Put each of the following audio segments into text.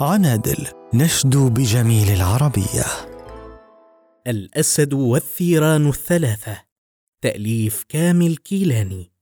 عنادل نشدو بجميل العربية. الأسد والثيران الثلاثة تأليف كامل كيلاني.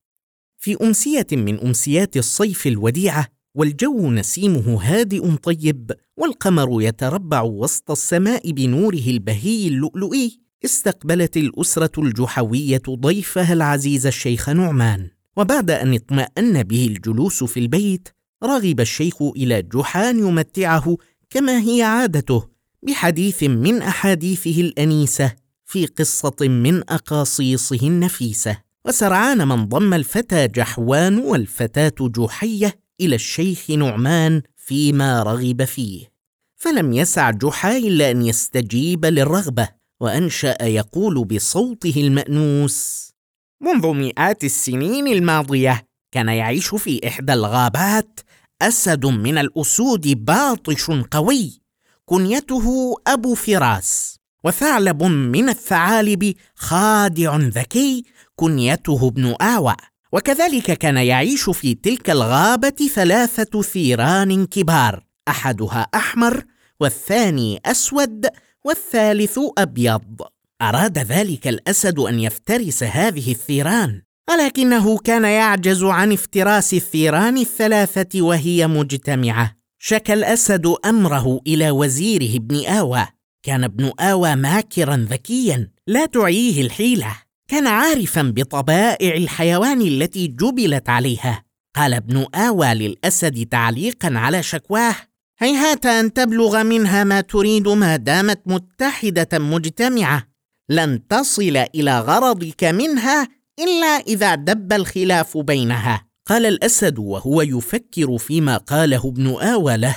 في أمسية من أمسيات الصيف الوديعة والجو نسيمه هادئ طيب والقمر يتربع وسط السماء بنوره البهي اللؤلؤي استقبلت الأسرة الجحوية ضيفها العزيز الشيخ نعمان. وبعد أن اطمأن به الجلوس في البيت رغب الشيخ إلى جحان يمتعه كما هي عادته بحديث من أحاديثه الأنيسة في قصة من أقاصيصه النفيسة. وسرعان من ضم الفتى جحوان والفتاة جحية إلى الشيخ نعمان فيما رغب فيه. فلم يسع جحا إلا أن يستجيب للرغبة وأنشأ يقول بصوته المأنوس منذ مئات السنين الماضية كان يعيش في إحدى الغابات أسد من الأسود باطش قوي كنيته أبو فراس وثعلب من الثعالب خادع ذكي كنيته ابن آوى. وكذلك كان يعيش في تلك الغابة ثلاثة ثيران كبار أحدها أحمر والثاني أسود والثالث أبيض. أراد ذلك الأسد أن يفترس هذه الثيران. ولكنه كان يعجز عن افتراس الثيران الثلاثة وهي مجتمعة. شكى الأسد أمره إلى وزيره ابن آوى. كان ابن آوى ماكرا ذكيا لا تعيه الحيلة. كان عارفا بطبائع الحيوان التي جبلت عليها. قال ابن آوى للأسد تعليقا على شكواه هيهات أن تبلغ منها ما تريد ما دامت متحدة مجتمعة. لن تصل إلى غرضك منها إلا إذا دب الخلاف بينها. قال الأسد وهو يفكر فيما قاله ابن آوى له.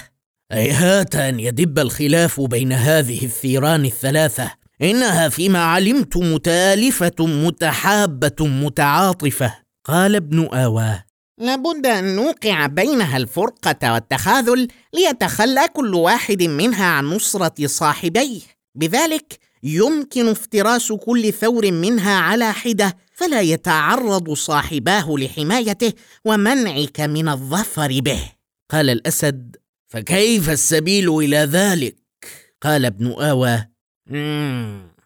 هيهات أن يدب الخلاف بين هذه الثيران الثلاثة. إنها فيما علمت متالفة متحابة متعاطفة. قال ابن آوى. لابد أن نوقع بينها الفرقة والتخاذل ليتخلى كل واحد منها عن نصرة صاحبيه. بذلك يمكن افتراس كل ثور منها على حدة فلا يتعرض صاحباه لحمايته ومنعك من الظفر به. قال الأسد فكيف السبيل إلى ذلك؟ قال ابن آوى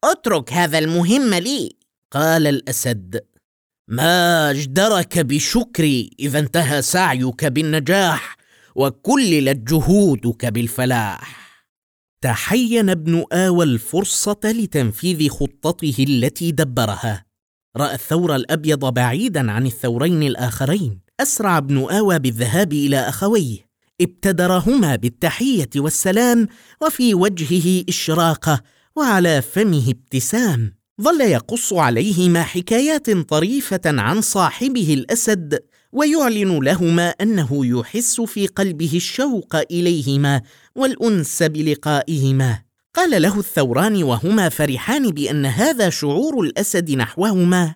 أترك هذا المهم لي. قال الأسد ما أجدرك بشكري إذا انتهى سعيك بالنجاح وكللت جهودك بالفلاح. تحين ابن آوى الفرصة لتنفيذ خطته التي دبرها. رأى الثور الأبيض بعيدا عن الثورين الآخرين. أسرع ابن آوى بالذهاب إلى أخويه. ابتدرهما بالتحية والسلام وفي وجهه إشراقة وعلى فمه ابتسام. ظل يقص عليهما حكايات طريفة عن صاحبه الأسد ويعلن لهما أنه يحس في قلبه الشوق إليهما والأنس بلقائهما. قال له الثوران وهما فرحان بأن هذا شعور الأسد نحوهما.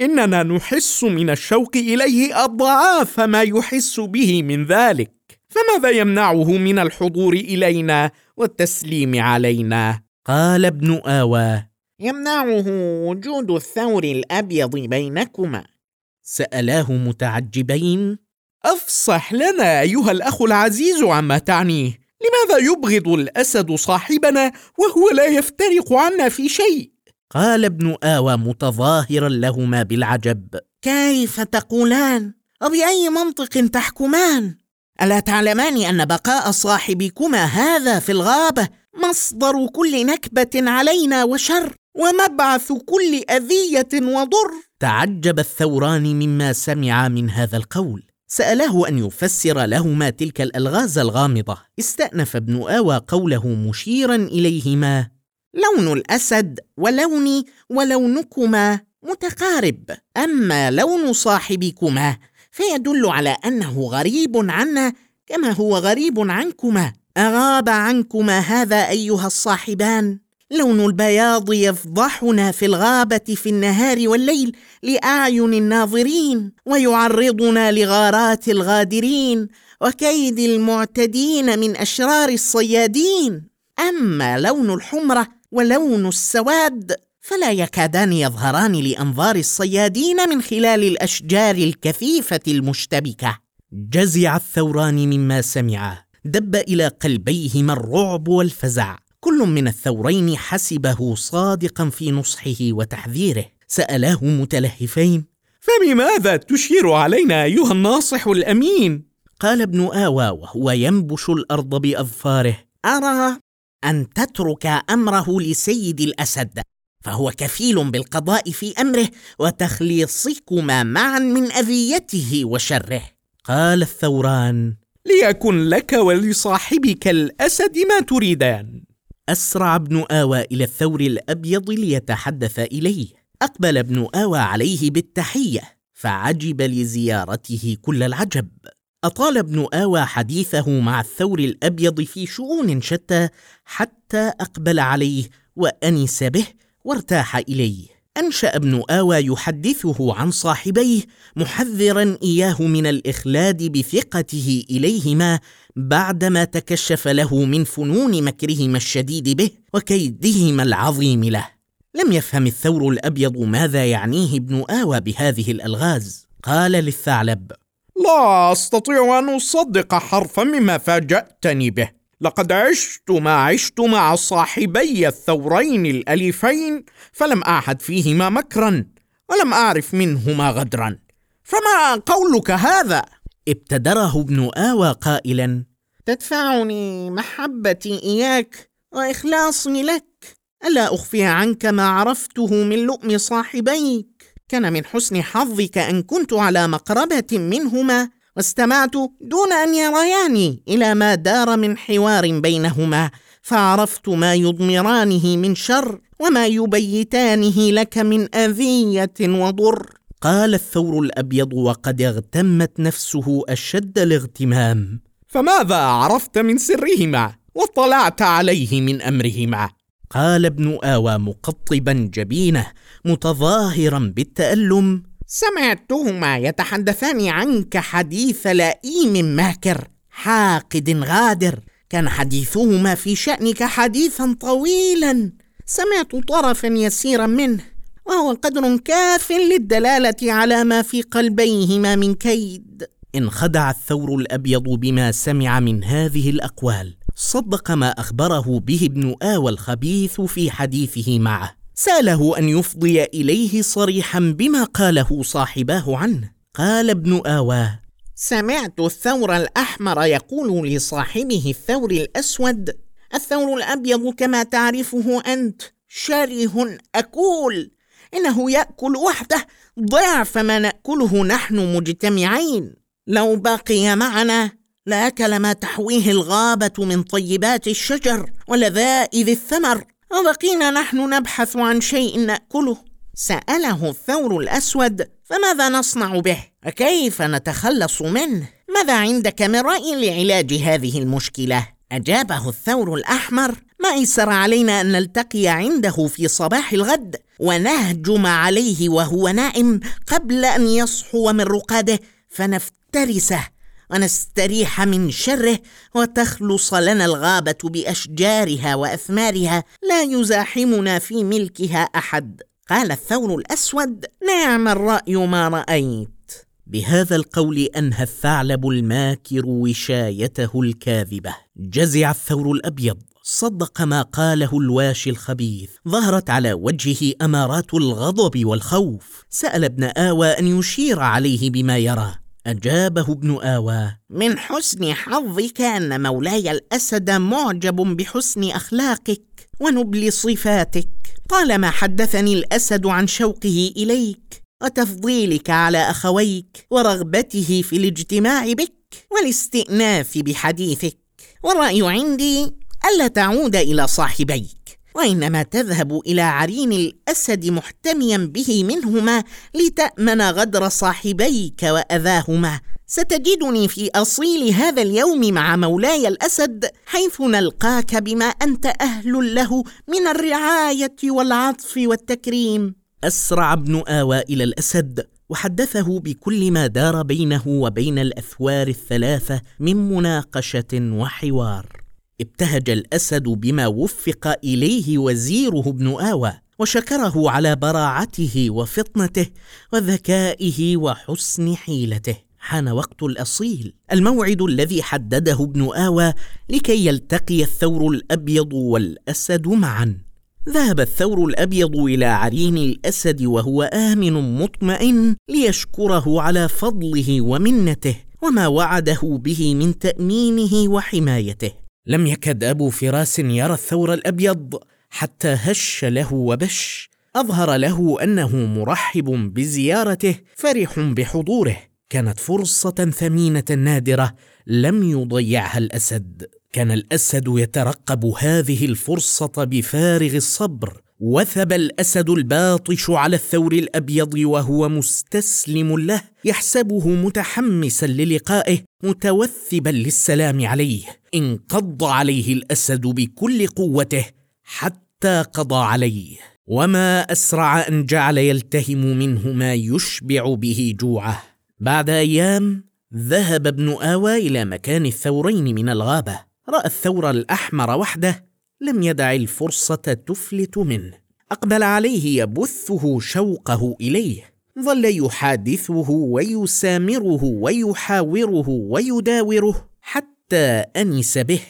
إننا نحس من الشوق إليه أضعاف ما يحس به من ذلك. فماذا يمنعه من الحضور إلينا والتسليم علينا؟ قال ابن آوى. يمنعه وجود الثور الأبيض بينكما. سألاه متعجبين. أفصح لنا أيها الأخ العزيز عما تعنيه. لماذا يبغض الأسد صاحبنا وهو لا يفترق عنا في شيء؟ قال ابن آوى متظاهرا لهما بالعجب. كيف تقولان؟ وباي منطق تحكمان؟ ألا تعلمان أن بقاء صاحبكما هذا في الغابة مصدر كل نكبة علينا وشر ومبعث كل أذية وضر؟ تعجب الثوران مما سمع من هذا القول. سألاه أن يفسر لهما تلك الألغاز الغامضة. استأنف ابن آوى قوله مشيرا إليهما لون الأسد ولوني ولونكما متقارب أما لون صاحبكما فيدل على أنه غريب عنا كما هو غريب عنكما. أغاب عنكما هذا أيها الصاحبان؟ لون البياض يفضحنا في الغابة في النهار والليل لأعين الناظرين ويعرضنا لغارات الغادرين وكيد المعتدين من أشرار الصيادين. أما لون الحمرة ولون السواد فلا يكادان يظهران لأنظار الصيادين من خلال الأشجار الكثيفة المشتبكة. جزع الثوران مما سمعا دب إلى قلبيهما الرعب والفزع. كل من الثورين حسبه صادقا في نصحه وتحذيره. سألاه متلهفين فبماذا تشير علينا أيها الناصح الأمين؟ قال ابن آوى وهو ينبش الأرض بأظفاره أرى أن تترك أمره لسيد الأسد فهو كفيل بالقضاء في أمره وتخليصكما معا من أذيته وشره. قال الثوران ليكن لك ولصاحبك الأسد ما تريدان. أسرع ابن آوى إلى الثور الأبيض ليتحدث إليه. أقبل ابن آوى عليه بالتحية فعجب لزيارته كل العجب. أطال ابن آوى حديثه مع الثور الأبيض في شؤون شتى حتى أقبل عليه وأنس به وارتاح إليه. أنشأ ابن آوى يحدثه عن صاحبيه محذرا إياه من الإخلاد بثقته إليهما بعدما تكشف له من فنون مكرهما الشديد به وكيدهما العظيم له. لم يفهم الثور الأبيض ماذا يعنيه ابن آوى بهذه الألغاز. قال للثعلب لا أستطيع أن أصدق حرفا مما فاجأتني به. لقد عشت ما عشت مع صاحبي الثورين الأليفين فلم أعهد فيهما مكرا ولم أعرف منهما غدرا. فما قولك هذا؟ ابتدره ابن آوى قائلا تدفعني محبتي إياك وإخلاصي لك. ألا أخفي عنك ما عرفته من لؤم صاحبيك؟ كان من حسن حظك أن كنت على مقربة منهما. واستمعت دون أن يرياني إلى ما دار من حوار بينهما فعرفت ما يضمرانه من شر وما يبيتانه لك من أذية وضر. قال الثور الأبيض وقد اغتمت نفسه أشد الاغتمام. فماذا عرفت من سرهما واطلعت عليه من أمرهما؟ قال ابن آوى مقطبا جبينه متظاهرا بالتألم سمعتهما يتحدثان عنك حديث لئيم ماكر حاقد غادر. كان حديثهما في شأنك حديثا طويلا. سمعت طرفا يسيرا منه وهو قدر كاف للدلالة على ما في قلبيهما من كيد. انخدع الثور الأبيض بما سمع من هذه الأقوال صدق ما أخبره به ابن آوى الخبيث في حديثه معه. ساله أن يفضي إليه صريحا بما قاله صاحباه عنه. قال ابن اوى سمعت الثور الأحمر يقول لصاحبه الثور الأسود الثور الأبيض كما تعرفه أنت شره أكول إنه يأكل وحده ضعف ما نأكله نحن مجتمعين. لو بقي معنا لأكل ما تحويه الغابة من طيبات الشجر ولذائذ الثمر. وبقينا نحن نبحث عن شيء نأكله. سأله الثور الأسود فماذا نصنع به؟ وكيف نتخلص منه؟ ماذا عندك من رأي لعلاج هذه المشكلة؟ أجابه الثور الأحمر ما ايسر علينا أن نلتقي عنده في صباح الغد ونهجم عليه وهو نائم قبل أن يصحو من رقاده فنفترسه ونستريح من شره وتخلص لنا الغابة بأشجارها وأثمارها. لا يزاحمنا في ملكها أحد. قال الثور الأسود نعم الرأي ما رأيت. بهذا القول أنهى الثعلب الماكر وشايته الكاذبة. جزع الثور الأبيض. صدق ما قاله الواشي الخبيث. ظهرت على وجهه أمارات الغضب والخوف. سأل ابن آوى أن يشير عليه بما يرى أجابه ابن آوى. من حسن حظك أن مولاي الأسد معجب بحسن أخلاقك ونبل صفاتك. طالما حدثني الأسد عن شوقه إليك؟ وتفضيلك على أخويك ورغبته في الاجتماع بك والاستئناف بحديثك. والرأي عندي ألا تعود إلى صاحبيك. وإنما تذهب إلى عرين الأسد محتميا به منهما لتأمن غدر صاحبيك وأذاهما. ستجدني في أصيل هذا اليوم مع مولاي الأسد حيث نلقاك بما أنت أهل له من الرعاية والعطف والتكريم. أسرع ابن اوى إلى الأسد وحدثه بكل ما دار بينه وبين الأثوار الثلاثة من مناقشة وحوار. ابتهج الأسد بما وفق إليه وزيره ابن آوى وشكره على براعته وفطنته وذكائه وحسن حيلته. حان وقت الأصيل. الموعد الذي حدده ابن آوى لكي يلتقي الثور الأبيض والأسد معا. ذهب الثور الأبيض إلى عرين الأسد وهو آمن مطمئن ليشكره على فضله ومنته وما وعده به من تأمينه وحمايته. لم يكد أبو فراس يرى الثور الأبيض حتى هش له وبش. أظهر له أنه مرحب بزيارته فرح بحضوره. كانت فرصة ثمينة نادرة لم يضيعها الأسد. كان الأسد يترقب هذه الفرصة بفارغ الصبر. وثب الأسد الباطش على الثور الأبيض وهو مستسلم له يحسبه متحمسا للقائه متوثبا للسلام عليه. انقض عليه الأسد بكل قوته حتى قضى عليه. وما أسرع أن جعل يلتهم منه ما يشبع به جوعه. بعد أيام ذهب ابن آوى إلى مكان الثورين من الغابة رأى الثور الأحمر وحده لم يدع الفرصة تفلت منه. أقبل عليه يبثه شوقه إليه. ظل يحادثه ويسامره ويحاوره ويداوره حتى أنس به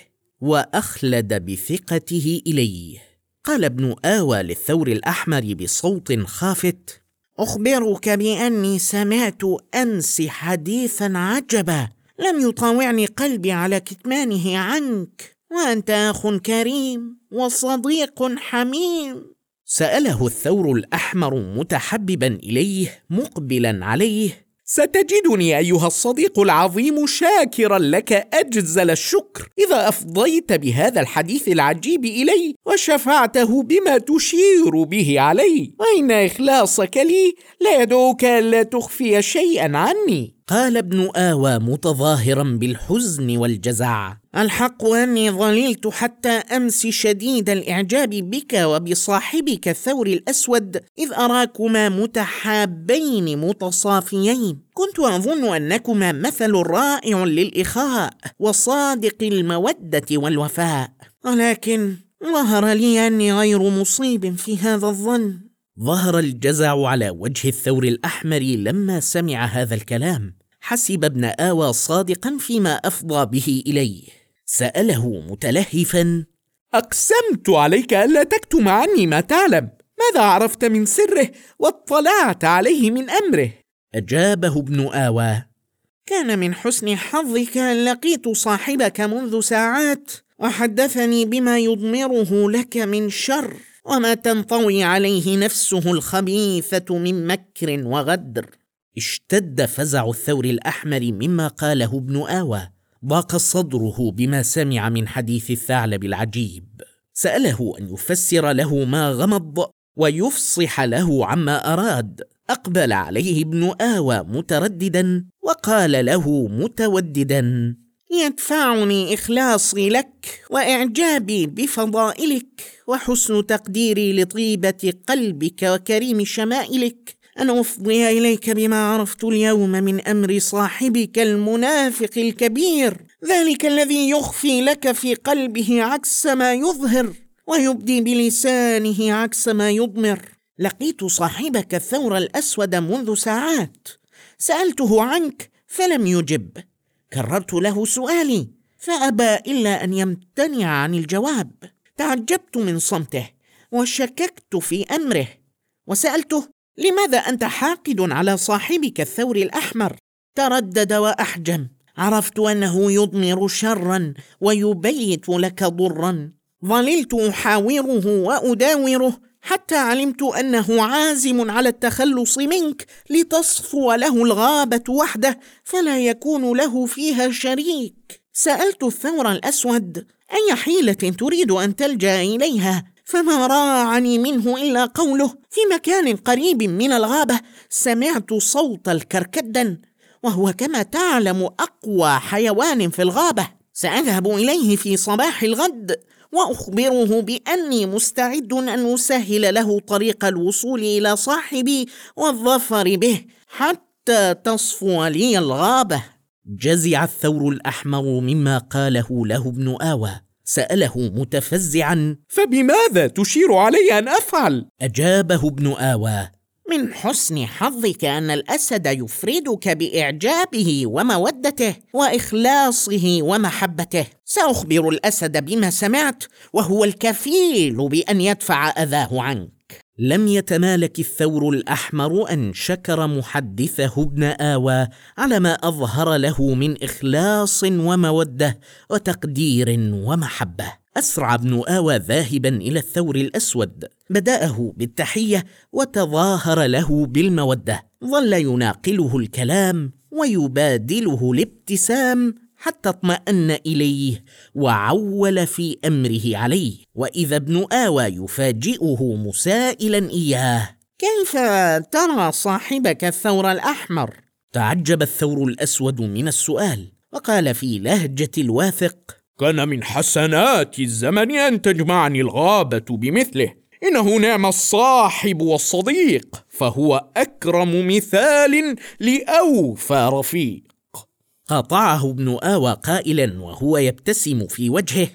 وأخلد بثقته إليه. قال ابن آوى للثور الأحمر بصوت خافت أخبرك بأني سمعت امس حديثا عجبا. لم يطاوعني قلبي على كتمانه عنك. وأنت أخ كريم وصديق حميم. سأله الثور الأحمر متحببا إليه مقبلا عليه ستجدني أيها الصديق العظيم شاكرا لك أجزل الشكر. إذا أفضيت بهذا الحديث العجيب إلي وشفعته بما تشير به علي وإن إخلاصك لي لا يدعوك ألا تخفي شيئا عني. قال ابن آوى متظاهرا بالحزن والجزع. الحق أني ظللت حتى أمس شديد الإعجاب بك وبصاحبك الثور الأسود إذ أراكما متحابين متصافيين. كنت أظن أنكما مثل رائع للإخاء وصادق المودة والوفاء. ولكن ظهر لي أني غير مصيب في هذا الظن. ظهر الجزع على وجه الثور الأحمر لما سمع هذا الكلام. حسب ابن آوى صادقا فيما أفضى به إليه. سأله متلهفا أقسمت عليك ألا تكتم عني ما تعلم. ماذا عرفت من سره واطلعت عليه من أمره؟ أجابه ابن آوى كان من حسن حظك ان لقيت صاحبك منذ ساعات وحدثني بما يضمره لك من شر. وما تنطوي عليه نفسه الخبيثة من مكر وغدر. اشتد فزع الثور الأحمر مما قاله ابن آوى ضاق صدره بما سمع من حديث الثعلب العجيب. سأله أن يفسر له ما غمض ويفصح له عما أراد. أقبل عليه ابن آوى مترددا وقال له متوددا يدفعني إخلاصي لك وإعجابي بفضائلك وحسن تقديري لطيبة قلبك وكريم شمائلك. أن أفضي إليك بما عرفت اليوم من أمر صاحبك المنافق الكبير. ذلك الذي يخفي لك في قلبه عكس ما يظهر ويبدي بلسانه عكس ما يضمر. لقيت صاحبك الثور الأسود منذ ساعات. سألته عنك فلم يجب. كررت له سؤالي فأبى إلا أن يمتنع عن الجواب. تعجبت من صمته وشككت في أمره وسألته لماذا أنت حاقد على صاحبك الثور الأحمر؟ تردد وأحجم. عرفت أنه يضمر شرا ويبيت لك ضرا. ظللت أحاوره وأداوره حتى علمت أنه عازم على التخلص منك لتصفو له الغابة وحده فلا يكون له فيها شريك. سألت الثور الأسود أي حيلة تريد أن تلجأ إليها؟ فما راعني منه إلا قوله في مكان قريب من الغابة سمعت صوت الكركدن وهو كما تعلم أقوى حيوان في الغابة. سأذهب إليه في صباح الغد وأخبره بأني مستعد أن أسهل له طريق الوصول إلى صاحبي والظفر به حتى تصفو لي الغابة. جزع الثور الأحمر مما قاله له ابن آوى. سأله متفزعا فبماذا تشير علي أن أفعل؟ أجابه ابن آوى من حسن حظك أن الأسد يفردك بإعجابه ومودته وإخلاصه ومحبته. سأخبر الأسد بما سمعت وهو الكفيل بأن يدفع أذاه عنك. لم يتمالك الثور الأحمر أن شكر محدثه ابن آوى على ما أظهر له من إخلاص ومودة وتقدير ومحبة. أسرع ابن آوى ذاهبا إلى الثور الأسود. بدأه بالتحية وتظاهر له بالمودة. ظل يناقله الكلام ويبادله الابتسام حتى اطمأن إليه وعول في أمره عليه. وإذا ابن آوى يفاجئه مسائلا إياه كيف ترى صاحبك الثور الأحمر؟ تعجب الثور الأسود من السؤال. وقال في لهجة الواثق كان من حسنات الزمن أن تجمعني الغابة بمثله. إنه نعم الصاحب والصديق فهو أكرم مثال لأوفى رفيق. قاطعه ابن آوى قائلا وهو يبتسم في وجهه.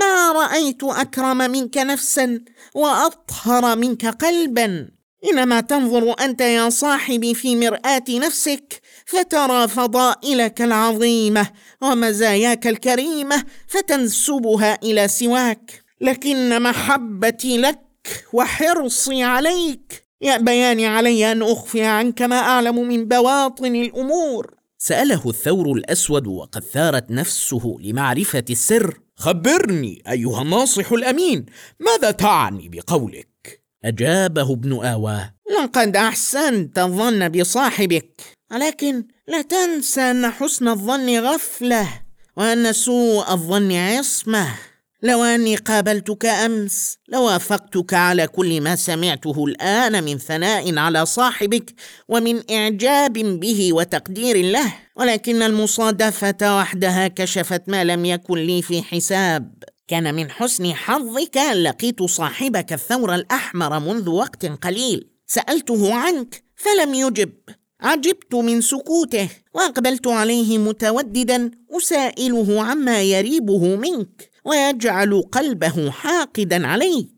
ما رأيت أكرم منك نفسا وأطهر منك قلبا. إنما تنظر أنت يا صاحبي في مرآة نفسك فترى فضائلك العظيمة ومزاياك الكريمة فتنسبها إلى سواك. لكن محبتي لك وحرصي عليك يأبيان علي أن أخفي عنك ما أعلم من بواطن الأمور. سأله الثور الأسود وقد ثارت نفسه لمعرفة السر. خبرني أيها الناصح الأمين ماذا تعني بقولك؟ أجابه ابن آواه. لقد أحسنت الظن بصاحبك ولكن لا تنسى أن حسن الظن غفلة وأن سوء الظن عصمة. لو أني قابلتك أمس لوافقتك على كل ما سمعته الآن من ثناء على صاحبك ومن إعجاب به وتقدير له ولكن المصادفة وحدها كشفت ما لم يكن لي في حساب. كان من حسن حظك ان لقيت صاحبك الثور الأحمر منذ وقت قليل. سألته عنك فلم يجب. عجبت من سكوته وأقبلت عليه متوددا أسائله عما يريبه منك ويجعل قلبه حاقدا عليك.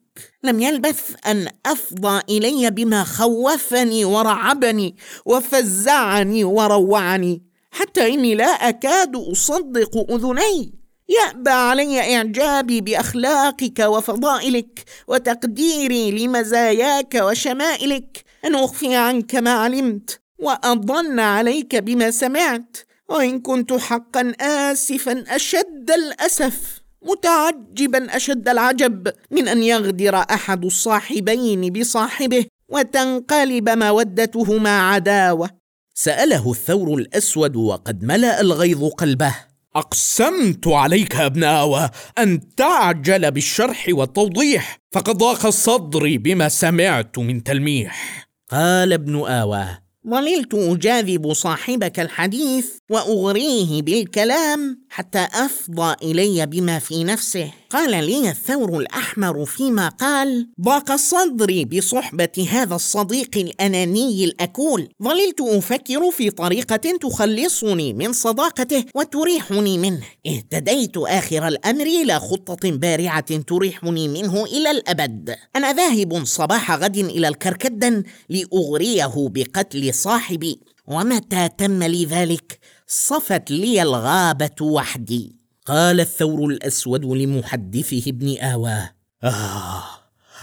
لم يلبث أن أفضى إلي بما خوفني ورعبني وفزعني وروعني حتى إني لا أكاد أصدق اذني يأبى علي إعجابي بأخلاقك وفضائلك وتقديري لمزاياك وشمائلك. إن أخفي عنك ما علمت وأضن عليك بما سمعت. وإن كنت حقا اسفا أشد الأسف متعجبا أشد العجب من أن يغدر أحد الصاحبين بصاحبه وتنقلب مودتهما عداوة. سأله الثور الأسود وقد ملأ الغيظ قلبه. أقسمت عليك يا ابن آوى أن تعجل بالشرح والتوضيح فقد ضاق صدري بما سمعت من تلميح. قال ابن آوى ظللت أجاذب صاحبك الحديث وأغريه بالكلام حتى أفضى إلي بما في نفسه. قال لي الثور الأحمر فيما قال ضاق صدري بصحبة هذا الصديق الأناني الأكول. ظللت أفكر في طريقة تخلصني من صداقته وتريحني منه. اهتديت آخر الأمر إلى خطة بارعة تريحني منه إلى الأبد. أنا ذاهب صباح غد إلى الكركدن لأغريه بقتل صاحبي. ومتى تم لي ذلك؟ صفت لي الغابة وحدي. قال الثور الأسود لمحدثه ابن آواه. آه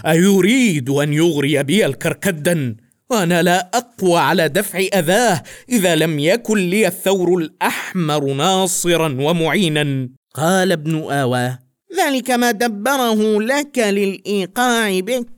أيريد أن يغري بي الكركدن؟ وأنا لا أقوى على دفع أذاه إذا لم يكن لي الثور الأحمر ناصرا ومعينا. قال ابن آواه. ذلك ما دبره لك للإيقاع بك.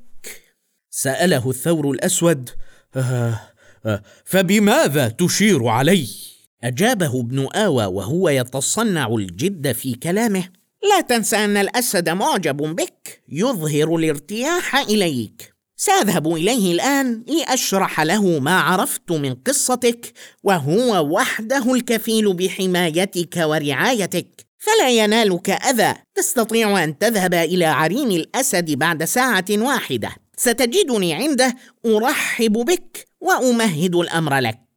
سأله الثور الأسود. آه آه فبماذا تشير علي؟ أجابه ابن آوى وهو يتصنع الجد في كلامه لا تنسى أن الأسد معجب بك يظهر الارتياح إليك. سأذهب إليه الآن لأشرح له ما عرفت من قصتك وهو وحده الكفيل بحمايتك ورعايتك. فلا ينالك أذى. تستطيع أن تذهب إلى عرين الأسد بعد ساعة واحدة. ستجدني عنده أرحب بك وأمهد الأمر لك.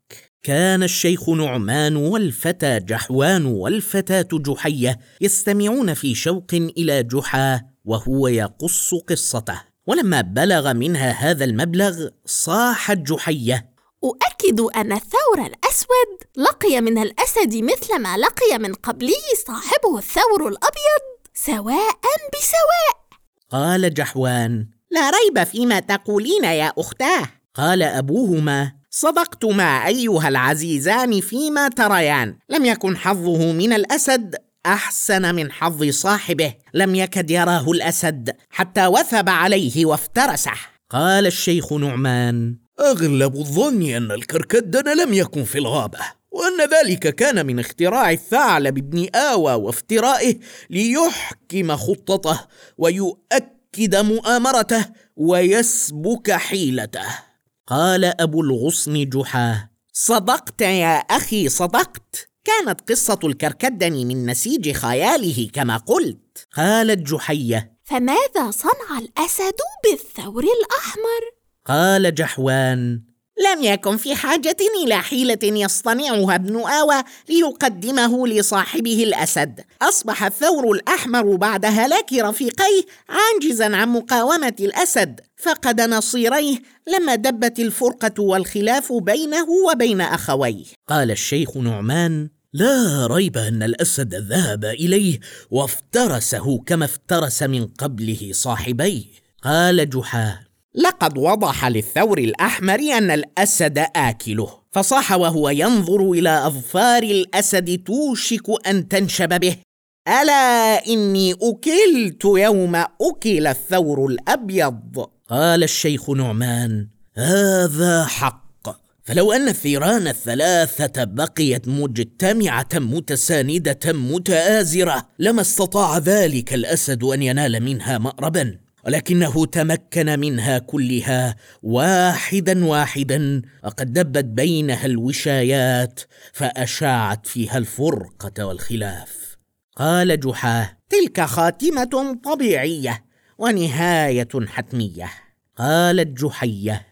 كان الشيخ نعمان والفتى جحوان والفتاة جحية يستمعون في شوق إلى جحا وهو يقص قصته. ولما بلغ منها هذا المبلغ صاحت جحيه أؤكد أن الثور الأسود لقي من الأسد مثل ما لقي من قبله صاحبه الثور الأبيض سواء بسواء. قال جحوان لا ريب فيما تقولين يا أختاه. قال أبوهما صدقتما أيها العزيزان فيما تريان. لم يكن حظه من الأسد أحسن من حظ صاحبه. لم يكد يراه الأسد حتى وثب عليه وافترسه. قال الشيخ نعمان. أغلب الظن أن الكركدن لم يكن في الغابة وأن ذلك كان من اختراع الثعلب بن آوى وافترائه ليحكم خطته ويؤكد مؤامرته ويسبك حيلته. قال أبو الغصن جحاه. صدقت يا أخي صدقت. كانت قصة الكركدن من نسيج خياله كما قلت. قالت جحية. فماذا صنع الأسد بالثور الأحمر؟ قال جحوان. لم يكن في حاجة إلى حيلة يصطنعها ابن آوى ليقدمه لصاحبه الأسد. أصبح الثور الأحمر بعد هلاك رفيقيه عاجزا عن مقاومة الأسد فقد نصيريه لما دبت الفرقة والخلاف بينه وبين أخويه. قال الشيخ نعمان لا ريب أن الأسد ذهب إليه وافترسه كما افترس من قبله صاحبيه. قال جحاه لقد وضح للثور الأحمر أن الأسد آكله فصاح وهو ينظر إلى أظفار الأسد توشك أن تنشب به. ألا إني أكلت يوم أكل الثور الأبيض؟ قال الشيخ نعمان هذا حق. فلو أن الثيران الثلاثة بقيت مجتمعة متساندة متآزرة لما استطاع ذلك الأسد أن ينال منها مأربا. ولكنه تمكن منها كلها واحدا واحدا وقد دبت بينها الوشايات فأشاعت فيها الفرقة والخلاف. قال جحاه تلك خاتمة طبيعية ونهاية حتمية. قالت جحية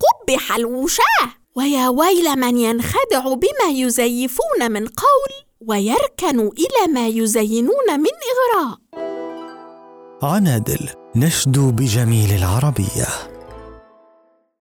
قبح الوشاة ويا ويل من ينخدع بما يزيفون من قول ويركن إلى ما يزينون من إغراء. عنادل نشدو بجميل العربية.